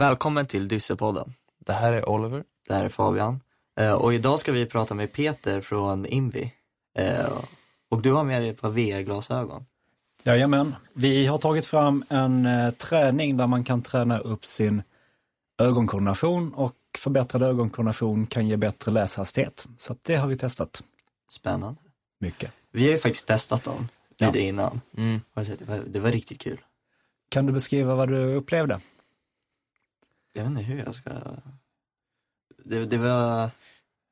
Välkommen till Dyssepodden. Det här är Oliver. Det här är Fabian. Eh, och idag ska vi prata med Peter från Invi. Eh, och du har med dig ett par VR-glasögon. Jajamän, vi har tagit fram en eh, träning där man kan träna upp sin ögonkoordination och förbättrad ögonkoordination kan ge bättre läshastighet. Så det har vi testat Spännande. mycket. Vi har ju faktiskt testat dem Ja. lite innan. Mm. Det var riktigt kul. Kan du beskriva vad du upplevde? Jag vet inte hur jag ska... Det, det var...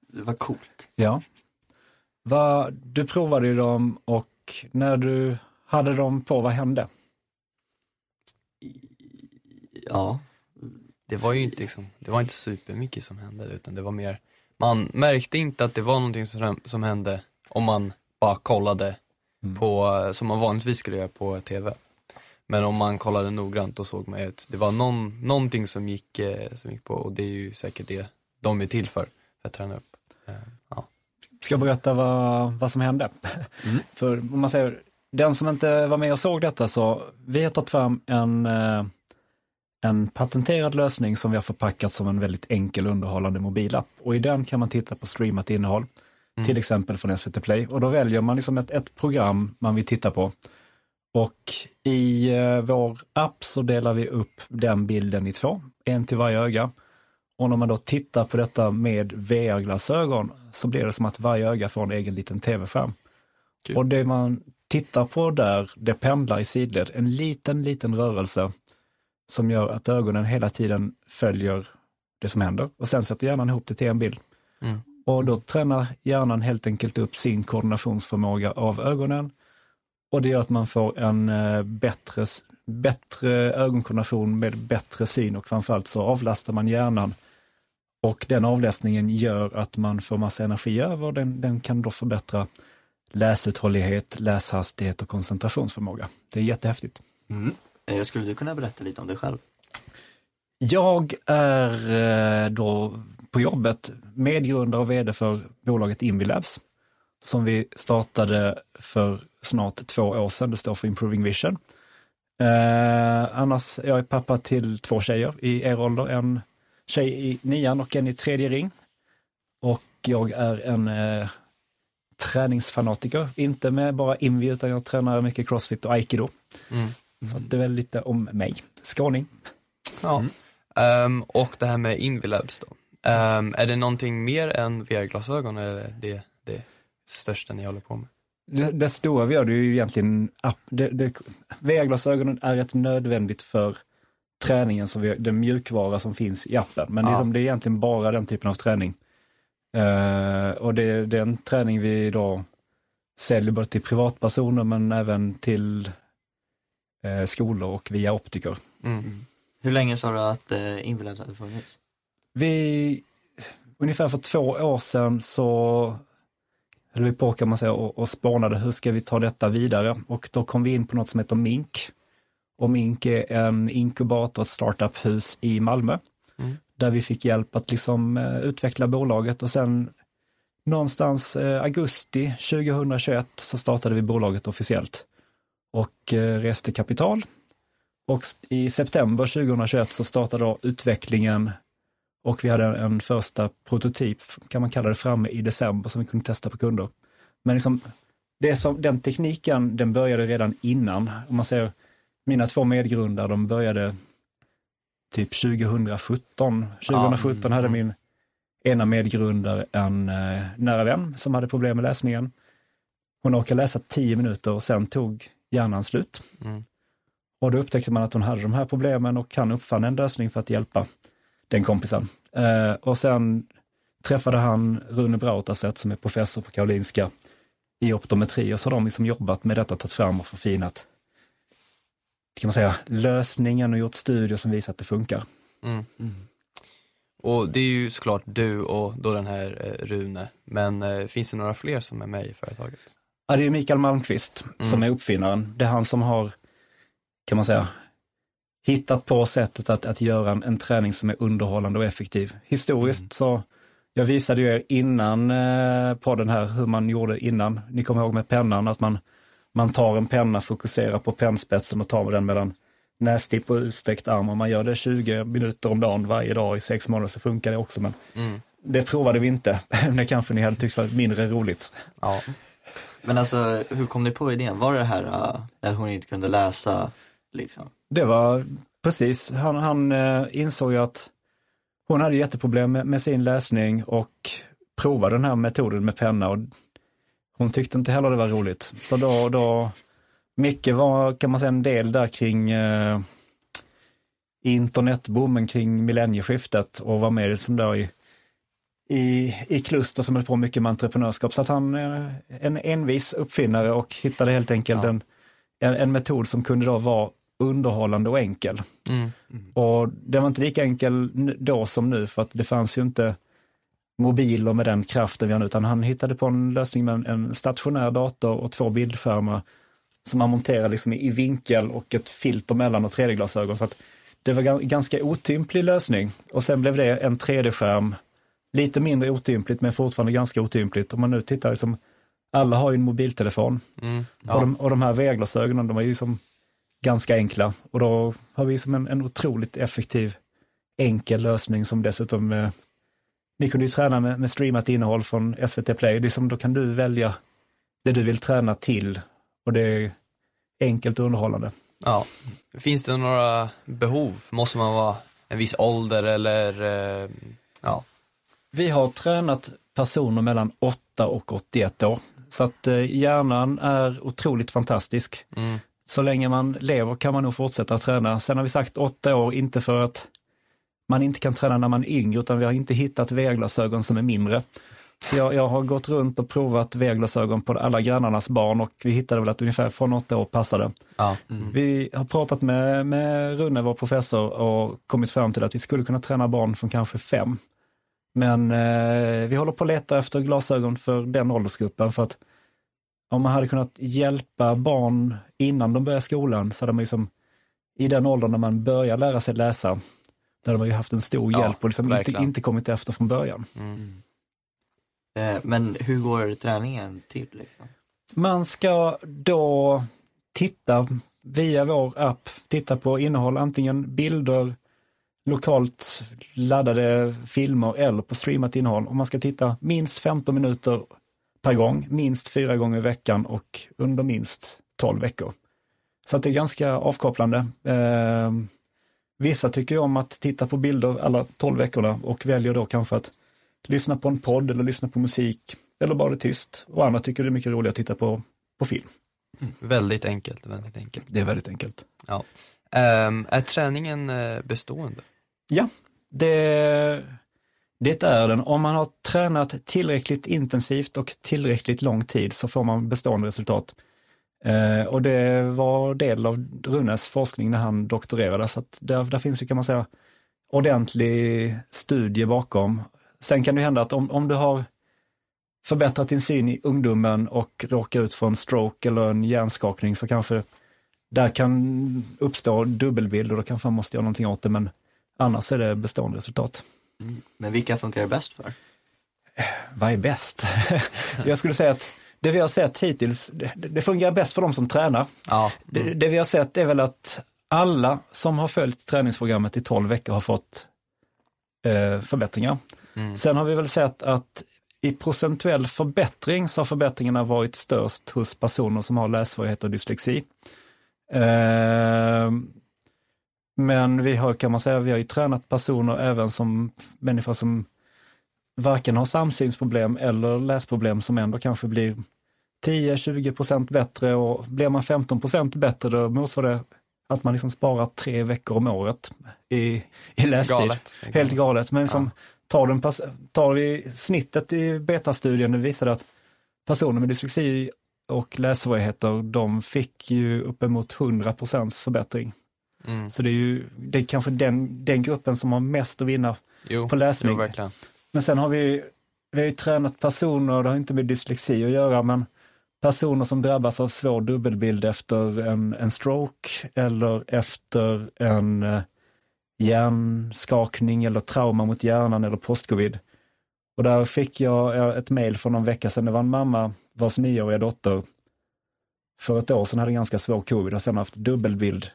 Det var coolt. Ja. Vad, du provade ju dem och när du hade dem på, vad hände? Ja. Det var ju inte liksom, det var inte supermycket som hände utan det var mer, man märkte inte att det var någonting som, som hände om man bara kollade Mm. på, som man vanligtvis skulle göra på TV. Men om man kollade noggrant då såg man att det var någon, någonting som gick, eh, som gick på och det är ju säkert det de är till för, för att träna upp. Eh, ja. Ska jag berätta vad, vad som hände? Mm. För om man säger, den som inte var med och såg detta så, vi har tagit fram en, eh, en patenterad lösning som vi har förpackat som en väldigt enkel underhållande mobilapp. Och i den kan man titta på streamat innehåll, Mm. till exempel från SVT Play. Och då väljer man liksom ett, ett program man vill titta på. Och i eh, vår app så delar vi upp den bilden i två, en till varje öga. Och när man då tittar på detta med VR-glasögon så blir det som att varje öga får en egen liten tv-skärm. Kul. Och det man tittar på där, det pendlar i sidled, en liten, liten rörelse som gör att ögonen hela tiden följer det som händer. Och sen sätter hjärnan ihop det till en bild. Mm. Och då tränar hjärnan helt enkelt upp sin koordinationsförmåga av ögonen. Och det gör att man får en eh, bättre, bättre ögonkoordination med bättre syn och framförallt så avlastar man hjärnan. Och den avlastningen gör att man får massa energi över och den, den kan då förbättra läsuthållighet, läshastighet och koncentrationsförmåga. Det är jättehäftigt. Mm. Eh, Skulle du kunna berätta lite om dig själv? Jag är eh, då på jobbet medgrundare och vd för bolaget Invilabs som vi startade för snart två år sedan. Det står för Improving Vision. Eh, annars, jag är pappa till två tjejer i er ålder. En tjej i nian och en i tredje ring. Och jag är en eh, träningsfanatiker. Inte med bara Invi utan jag tränar mycket crossfit och aikido. Mm. Så det är väl lite om mig. Skåning. Ja. Ehm, och det här med Invilabs då. Ehm, är det någonting mer än VR-glasögon eller det största ni håller på med? Det, det stora vi gör det är ju egentligen app. Det, det, VR-glasögonen är ett nödvändigt för träningen, som vi, den mjukvara som finns i appen. Men det, är Ja. som, det är egentligen bara den typen av träning. Eh, och det, det är en träning vi då säljer både till privatpersoner men även till eh, skolor och via optiker. Mm. Hur länge sa du att eh, Invilabs hade funnits? Vi, ungefär för två år sedan så höll vi på kan man säga och, och spånade hur ska vi ta detta vidare och då kom vi in på något som heter Mink. Och Mink är en inkubator, ett startup-hus i Malmö. Mm. Där vi fick hjälp att liksom eh, utveckla bolaget och sen någonstans eh, augusti 2021 så startade vi bolaget officiellt och eh, reste kapital. Och i september 2021 så startade då utvecklingen och vi hade en första prototyp, kan man kalla det, framme i december som vi kunde testa på kunder. Men liksom, det som, den tekniken, den började redan innan. Om man säger, mina två medgrundare, de började typ 2017. 2017 hade min ena medgrundare en eh, nära vän som hade problem med läsningen. Hon orkade läsa tio minuter och sen tog hjärnan slut. Mm. Och då upptäckte man att hon hade de här problemen och han uppfann en lösning för att hjälpa den kompisen. Eh, och sen träffade han Rune Brautaset som är professor på Karolinska i optometri och så har de liksom jobbat med detta, tagit fram och förfinat kan man säga, lösningen och gjort studier som visar att det funkar. Mm. Och det är ju såklart du och då den här eh, Rune, men eh, finns det några fler som är med i företaget? Ja, det är Mikael Malmqvist som är uppfinnaren. Det är han som har, kan man säga, hittat på sättet att, att göra en, en träning som är underhållande och effektiv. Historiskt så, jag visade ju er innan eh, podden här hur man gjorde innan. Ni kommer ihåg med pennan att man, man tar en penna, fokuserar på pennspetsen och tar den mellan nästipp och utsträckt arm. Om man gör det 20 minuter om dagen varje dag i sex månader så funkar det också. Men Mm. det provade vi inte. det kanske ni hade tyckt var mindre roligt. Ja. Men alltså, hur kom ni på idén? Var det det här uh, när hon inte kunde läsa, liksom? Det var precis, han, han eh, insåg att hon hade jätteproblem med, med sin läsning och provade den här metoden med penna och hon tyckte inte heller det var roligt. Så då, då mycket var, kan man säga, en del där kring eh, internetboomen kring millennieskiftet och var med som då i, i, i kluster som höll på mycket med entreprenörskap. Så att han eh, en envis uppfinnare och hittade helt enkelt Ja. en, en, en metod som kunde då vara underhållande och enkel. Mm. Och den var inte lika enkel då som nu för att det fanns ju inte mobiler med den kraften vi har nu, utan han hittade på en lösning med en, en stationär dator och två bildskärmar som man monterar liksom i, i vinkel och ett filter mellan och 3D-glasögon. Så att det var ga- ganska otymplig lösning. Och sen blev det en 3D-skärm, lite mindre otympligt men fortfarande ganska otympligt. Om man nu tittar, liksom, alla har ju en mobiltelefon Mm. och, Ja. de, och de här VR-glasögonen, de är ju som ganska enkla. Och då har vi som en, en otroligt effektiv, enkel lösning som dessutom, eh, ni kunde ju träna med, med streamat innehåll från SVT Play. Det är som, då kan du välja det du vill träna till och det är enkelt och underhållande. ja. Finns det några behov? Måste man vara en viss ålder eller, eh, ja. Vi har tränat personer mellan 8 och 81 år. Så att eh, hjärnan är otroligt fantastisk. Mm. Så länge man lever kan man nog fortsätta träna. Sen har vi sagt åtta år, inte för att man inte kan träna när man är yngre, utan vi har inte hittat VR-glasögon som är mindre. Så jag, jag har gått runt och provat VR-glasögon på alla grannarnas barn och vi hittade väl att ungefär från åtta år passade. Ja. Vi har pratat med, med Rune, vår professor, och kommit fram till att vi skulle kunna träna barn från kanske fem. Men eh, vi håller på att leta efter glasögon för den åldersgruppen för att om man hade kunnat hjälpa barn innan de börjar skolan så hade man liksom i den åldern när man börjar lära sig läsa, där hade man ju haft en stor Ja, hjälp och liksom inte, inte kommit efter från början. Mm. Eh, men hur går träningen till? Liksom? Man ska då titta via vår app, titta på innehåll, antingen bilder, lokalt laddade filmer eller på streamat innehåll. Och man ska titta minst 15 minuter per gång, minst fyra gånger i veckan och under minst 12 veckor. Så det är ganska avkopplande. Eh, vissa tycker om att titta på bilder alla 12 veckorna och väljer då kanske att lyssna på en podd eller lyssna på musik eller bara det tyst. Och andra tycker det är mycket roligare att titta på, på film. Väldigt enkelt, väldigt enkelt. Det är väldigt enkelt. Ehm, är träningen eh, bestående? Ja, det, det är den. Om man har tränat tillräckligt intensivt och tillräckligt lång tid så får man bestående resultat. Eh, och det var del av Runes forskning när han doktorerade, så att där, där finns ju kan man säga ordentlig studie bakom. Sen kan det hända att om, om du har förbättrat din syn i ungdomen och råkar ut för en stroke eller en hjärnskakning så kanske där kan uppstå dubbelbild och då kanske man måste göra någonting åt det, men annars är det bestående resultat. Men vilka funkar det bäst för? Vad är bäst? Jag skulle säga att det vi har sett hittills, det, det fungerar bäst för de som tränar. Ja. Det, det vi har sett är väl att alla som har följt träningsprogrammet i 12 veckor har fått eh, förbättringar. Mm. Sen har vi väl sett att i procentuell förbättring så har förbättringarna varit störst hos personer som har lässvårigheter och dyslexi. Eh, men vi har, kan man säga, vi har ju tränat personer även som människor som varken har samsynsproblem eller läsproblem som ändå kanske blir 10-20 procent bättre och blir man 15 procent bättre då motsvarar det att man liksom sparar tre veckor om året i, i lästid. Galet. Helt galet, men liksom, tar, du en pass, tar vi snittet i betastudien, det visade att personer med dyslexi och lässvårigheter, de fick ju uppemot 100 procents förbättring. Mm. Så det är ju det är kanske den, den gruppen som har mest att vinna Jo, på läsning. jo. Men sen har vi, vi har ju tränat personer, det har inte med dyslexi att göra, men personer som drabbas av svår dubbelbild efter en, en stroke eller efter en eh, hjärnskakning eller trauma mot hjärnan eller postcovid. Och där fick jag eh, ett mejl för någon vecka sedan. Det var en mamma vars nioåriga dotter för ett år sedan hade ganska svår covid och sen haft dubbelbild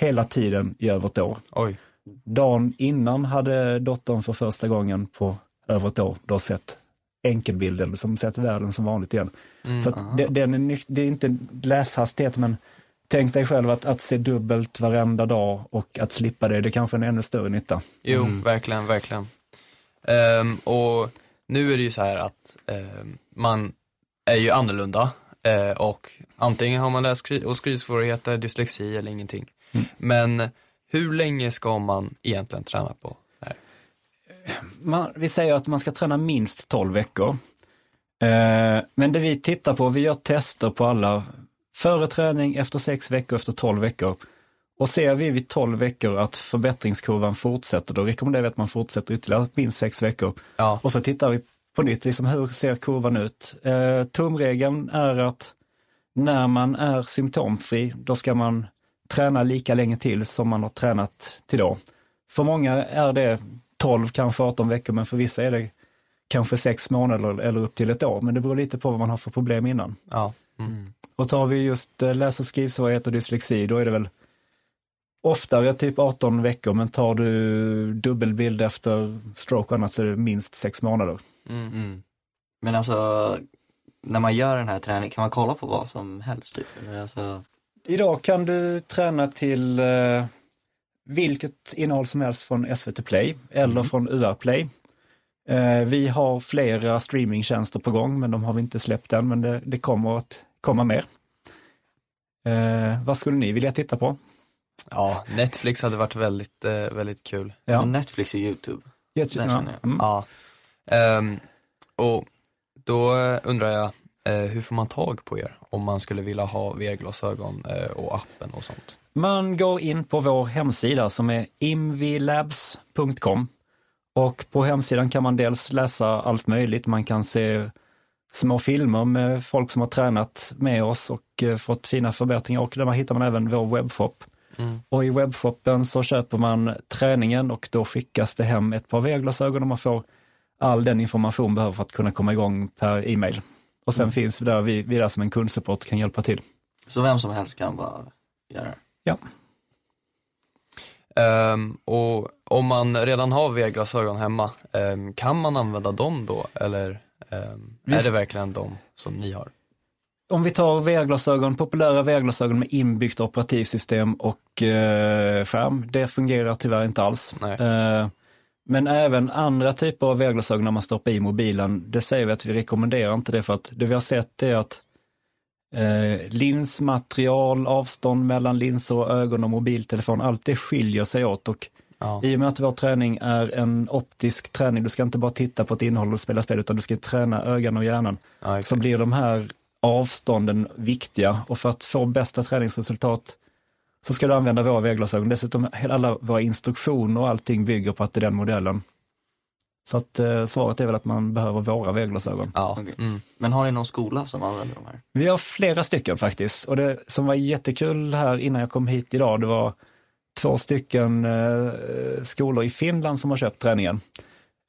hela tiden i över ett år. Oj. Dagen innan hade dottern för första gången på över ett år då sett enkelbilden som sett världen som vanligt igen. Mm. Så att det, den är, ny- det är inte läshastighet men tänk dig själv att, att se dubbelt varenda dag och att slippa det, det kanske är en ännu större nytta. Jo, verkligen, verkligen. Ehm, och nu är det ju så här att ehm, man är ju annorlunda eh, och antingen har man läs och skrivsvårigheter, dyslexi eller ingenting. Men hur länge ska man egentligen träna på det här? man, vi säger att man ska träna minst 12 veckor. Eh, men det vi tittar på, vi gör tester på alla före träning, efter 6 veckor, efter 12 veckor. Och ser vi vid 12 veckor att förbättringskurvan fortsätter, då rekommenderar vi att man fortsätter ytterligare minst 6 veckor. Ja, Och så tittar vi på nytt, liksom hur ser kurvan ut? Eh, tumregeln är att när man är symptomfri, då ska man träna lika länge till som man har tränat till då. För många är det 12, kanske 18 veckor, men för vissa är det kanske 6 månader eller upp till ett år. Men det beror lite på vad man har för problem innan. ja. Mm. Och tar vi just eh, läs och skrivsvårigheter och dyslexi, då är det väl oftare typ 18 veckor, men tar du dubbelbild efter stroke och annat så är det minst 6 månader. Mm. Mm. Men alltså, när man gör den här träningen, kan man kolla på vad som helst? Typ? Alltså, Idag kan du träna till eh, vilket innehåll som helst från SVT Play eller från UR Play. Eh, vi har flera streamingtjänster på gång, men de har vi inte släppt än, men det, det kommer att komma mer. Eh, vad skulle ni vilja titta på? ja, Netflix hade varit väldigt, eh, väldigt kul. Ja. Netflix och YouTube. Den ja. Mm. Ja. Ehm, och då undrar jag, hur får man tag på er om man skulle vilja ha VR-glasögon eh, och appen och sånt? Man går in på vår hemsida som är imvilabs.com och på hemsidan kan man dels läsa allt möjligt. Man kan se små filmer med folk som har tränat med oss och eh, fått fina förbättringar och där hittar man även vår webbshop. Mm. Och i webbshoppen så köper man träningen och då skickas det hem ett par VR-glasögon och man får all den information man behöver för att kunna komma igång per e-mail. Och sen finns vi där, vi, vi är där som en kundsupport kan hjälpa till. Så vem som helst kan bara göra det. Ja. Ehm, och om man redan har VR-glasögon hemma, ehm, kan man använda dem då? Eller ehm, är det verkligen de som ni har? Om vi tar VR-glasögon, populära VR-glasögon med inbyggt operativsystem och eh, skärm, det fungerar tyvärr inte alls. Nej. Men även andra typer av VR-glasögon när man stoppar i mobilen, det säger vi att vi rekommenderar inte det för att det vi har sett är att eh, linsmaterial, avstånd mellan linser och ögon och mobiltelefon, allt det skiljer sig åt och Ja. i och med att vår träning är en optisk träning, du ska inte bara titta på ett innehåll och spela spel utan du ska träna ögonen och hjärnan Ja, så blir de här avstånden viktiga och för att få bästa träningsresultat så ska du använda våra vägglasögon. Dessutom alla våra instruktioner och allting bygger på att det är den modellen. Så att eh, svaret är väl att man behöver våra vägglasögon. Ja. Okej. Mm. Men har ni någon skola som använder de här? Vi har flera stycken faktiskt och det som var jättekul här innan jag kom hit idag, det var två stycken eh, skolor i Finland som har köpt träningen.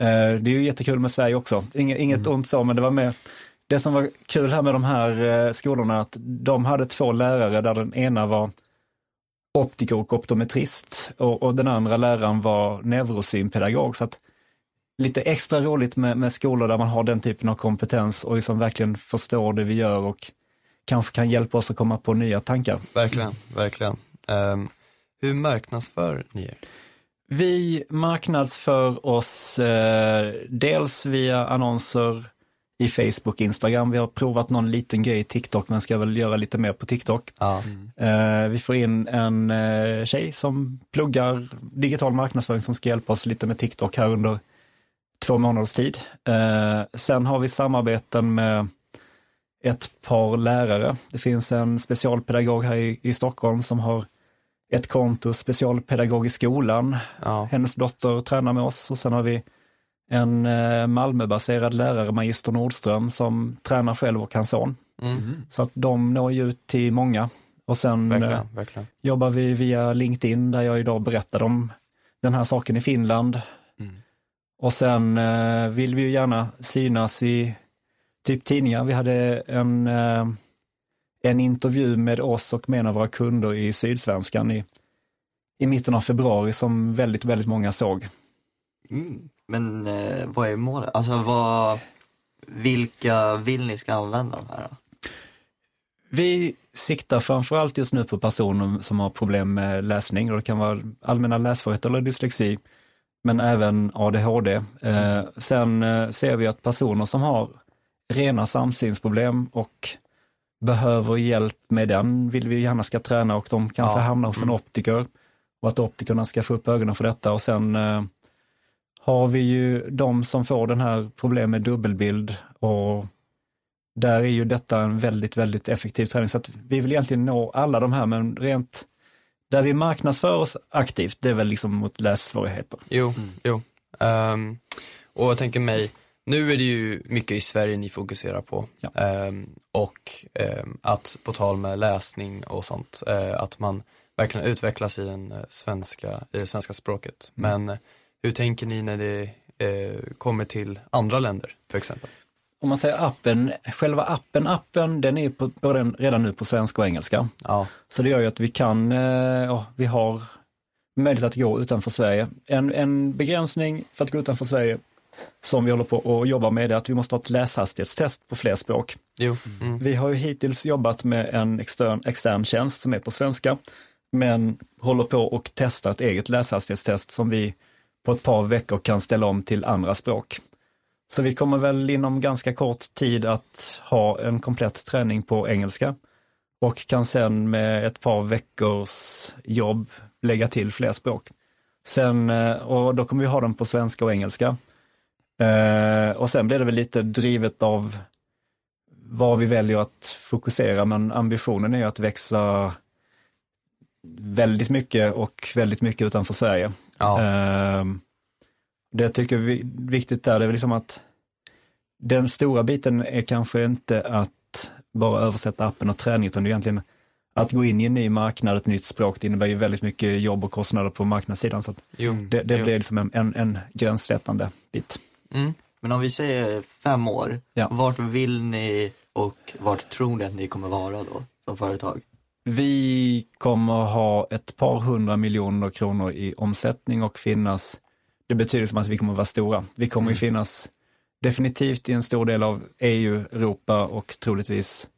Eh, det är ju jättekul med Sverige också, inget, inget ont så, men det var med. Det som var kul här med de här eh, skolorna, att de hade två lärare där den ena var optiker och optometrist och, och den andra läraren var neurosynpedagog. Så att lite extra roligt med, med skolor där man har den typen av kompetens och liksom verkligen förstår det vi gör och kanske kan hjälpa oss att komma på nya tankar. Verkligen, verkligen. Ehm, hur marknadsför ni er? Vi marknadsför oss eh, dels via annonser i Facebook, Instagram. Vi har provat någon liten grej i TikTok men ska väl göra lite mer på TikTok. Eh, vi får in en eh, tjej som pluggar digital marknadsföring som ska hjälpa oss lite med TikTok här under två månaders tid. Eh, sen har vi samarbeten med ett par lärare. Det finns en specialpedagog här i, i Stockholm som har ett konto specialpedagog i skolan. Ja. Hennes dotter tränar med oss och sen har vi en eh, Malmöbaserad lärare, Magister Nordström, som tränar själv och hans son. Mm. Så att de når ju ut till många. Och sen eh, Verkligen, verkligen. jobbar vi via LinkedIn där jag idag berättade om den här saken i Finland. Mm. Och sen eh, vill vi ju gärna synas i typ tidningar. Vi hade en, en intervju med oss och med en av våra kunder i Sydsvenskan i i mitten av februari som väldigt, väldigt många såg. Mm. Men eh, vad är målet? Alltså vad, vilka vill ni ska använda de här? Då? Vi siktar framförallt just nu på personer som har problem med läsning och det kan vara allmänna lässvårigheter eller dyslexi, men även ADHD. Eh, sen eh, ser vi att personer som har rena samsynsproblem och behöver hjälp med den vill vi gärna ska träna och de kanske Ja. hamnar hos en Mm. optiker och att optikerna ska få upp ögonen för detta och sen eh, har vi ju de som får den här problem med dubbelbild och där är ju detta en väldigt, väldigt effektiv träning. Så att vi vill egentligen nå alla de här, men rent där vi marknadsför oss aktivt, det är väl liksom mot lässvårigheter. Jo, jo. Ehm, och jag tänker mig, nu är det ju mycket i Sverige ni fokuserar på. Ja. Ehm, och ehm, att på tal med läsning och sånt, eh, att man verkligen utvecklas i, den, eh, svenska, i det svenska språket. Mm. Men hur tänker ni när det eh, kommer till andra länder, för exempel? Om man säger appen, själva appen, appen, den är på, på den, redan nu på svenska och engelska. Ja, Så det gör ju att vi kan, eh, vi har möjlighet att gå utanför Sverige. En, en begränsning för att gå utanför Sverige som vi håller på att jobba med är att vi måste ha ett läshastighetstest på fler språk. Mm. Vi har ju hittills jobbat med en extern, extern tjänst som är på svenska, men håller på och testar ett eget läshastighetstest som vi på ett par veckor kan ställa om till andra språk. Så vi kommer väl inom ganska kort tid att ha en komplett träning på engelska och kan sen med ett par veckors jobb lägga till fler språk. Sen, eh, och då kommer vi ha den på svenska och engelska. Eh, och sen blir det väl lite drivet av vad vi väljer att fokusera, men ambitionen är att växa väldigt mycket och väldigt mycket utanför Sverige. Ja. Ehm, Det jag tycker vi viktigt där, det är liksom att den stora biten är kanske inte att bara översätta appen och träning, utan det är egentligen att gå in i en ny marknad, ett nytt språk, det innebär ju väldigt mycket jobb och kostnader på marknadssidan. Så Jo. det, det jo. blir liksom en, en, en gränssättande bit. Mm. Men om vi säger fem år, Ja. vart vill ni och vart tror ni att ni kommer vara då som företag? Vi kommer ha ett par hundra miljoner kronor i omsättning och finnas, det betyder som att vi kommer vara stora. Vi kommer ju finnas definitivt i en stor del av EU, Europa och troligtvis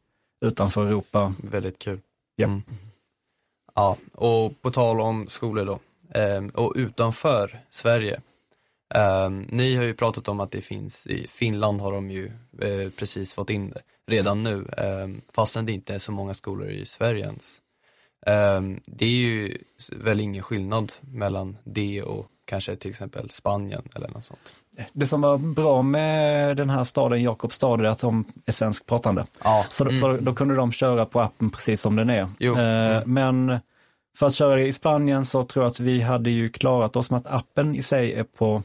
utanför Europa. Väldigt kul. Ja. Mm. Ja, och på tal om skolor då, ehm, och utanför Sverige. Ehm, ni har ju pratat om att det finns, i Finland har de ju eh, precis fått in det redan nu, um, fastän det inte är så många skolor i Sverige ens. Ehm, det är ju väl ingen skillnad mellan det och kanske till exempel Spanien eller något sånt. Det som var bra med den här staden, Jakobstad, är att de är svenskpratande. Ja, Så, mm. så då kunde de köra på appen precis som den är. Jo, Eh, mm. Men för att köra det i Spanien så tror jag att vi hade ju klarat oss med att appen i sig är på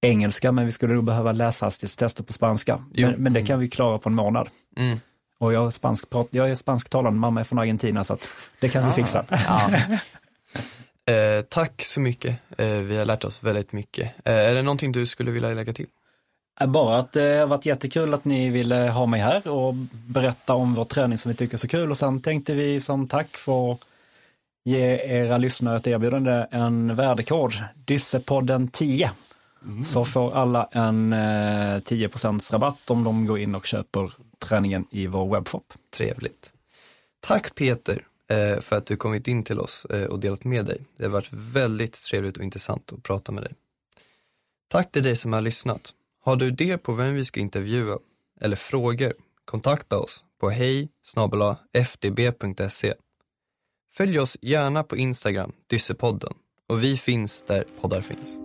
engelska, men vi skulle nog behöva läshastighetstester på spanska. Men, men det kan vi klara på en månad. Mm. Och jag är, spansk, jag är spansktalande, mamma är från Argentina, så att det kan Ah. vi fixa. Ja. Eh, tack så mycket. Eh, vi har lärt oss väldigt mycket. Eh, är det någonting du skulle vilja lägga till? Eh, Bara att det har varit jättekul att ni ville ha mig här och berätta om vår träning som vi tycker är så kul. Och sen tänkte vi som tack få ge era lyssnare ett erbjudande, en värdekod, Dyssepodden 10. Så får alla en eh, 10% rabatt om de går in och köper träningen i vår webbshop. Trevligt. Tack Peter eh, för att du kommit in till oss eh, och delat med dig. Det har varit väldigt trevligt och intressant att prata med dig. Tack till dig som har lyssnat. Har du idéer på vem vi ska intervjua eller frågor, kontakta oss på hej fdb.se. Följ oss gärna på Instagram, Dyssepodden, och vi finns där poddar finns.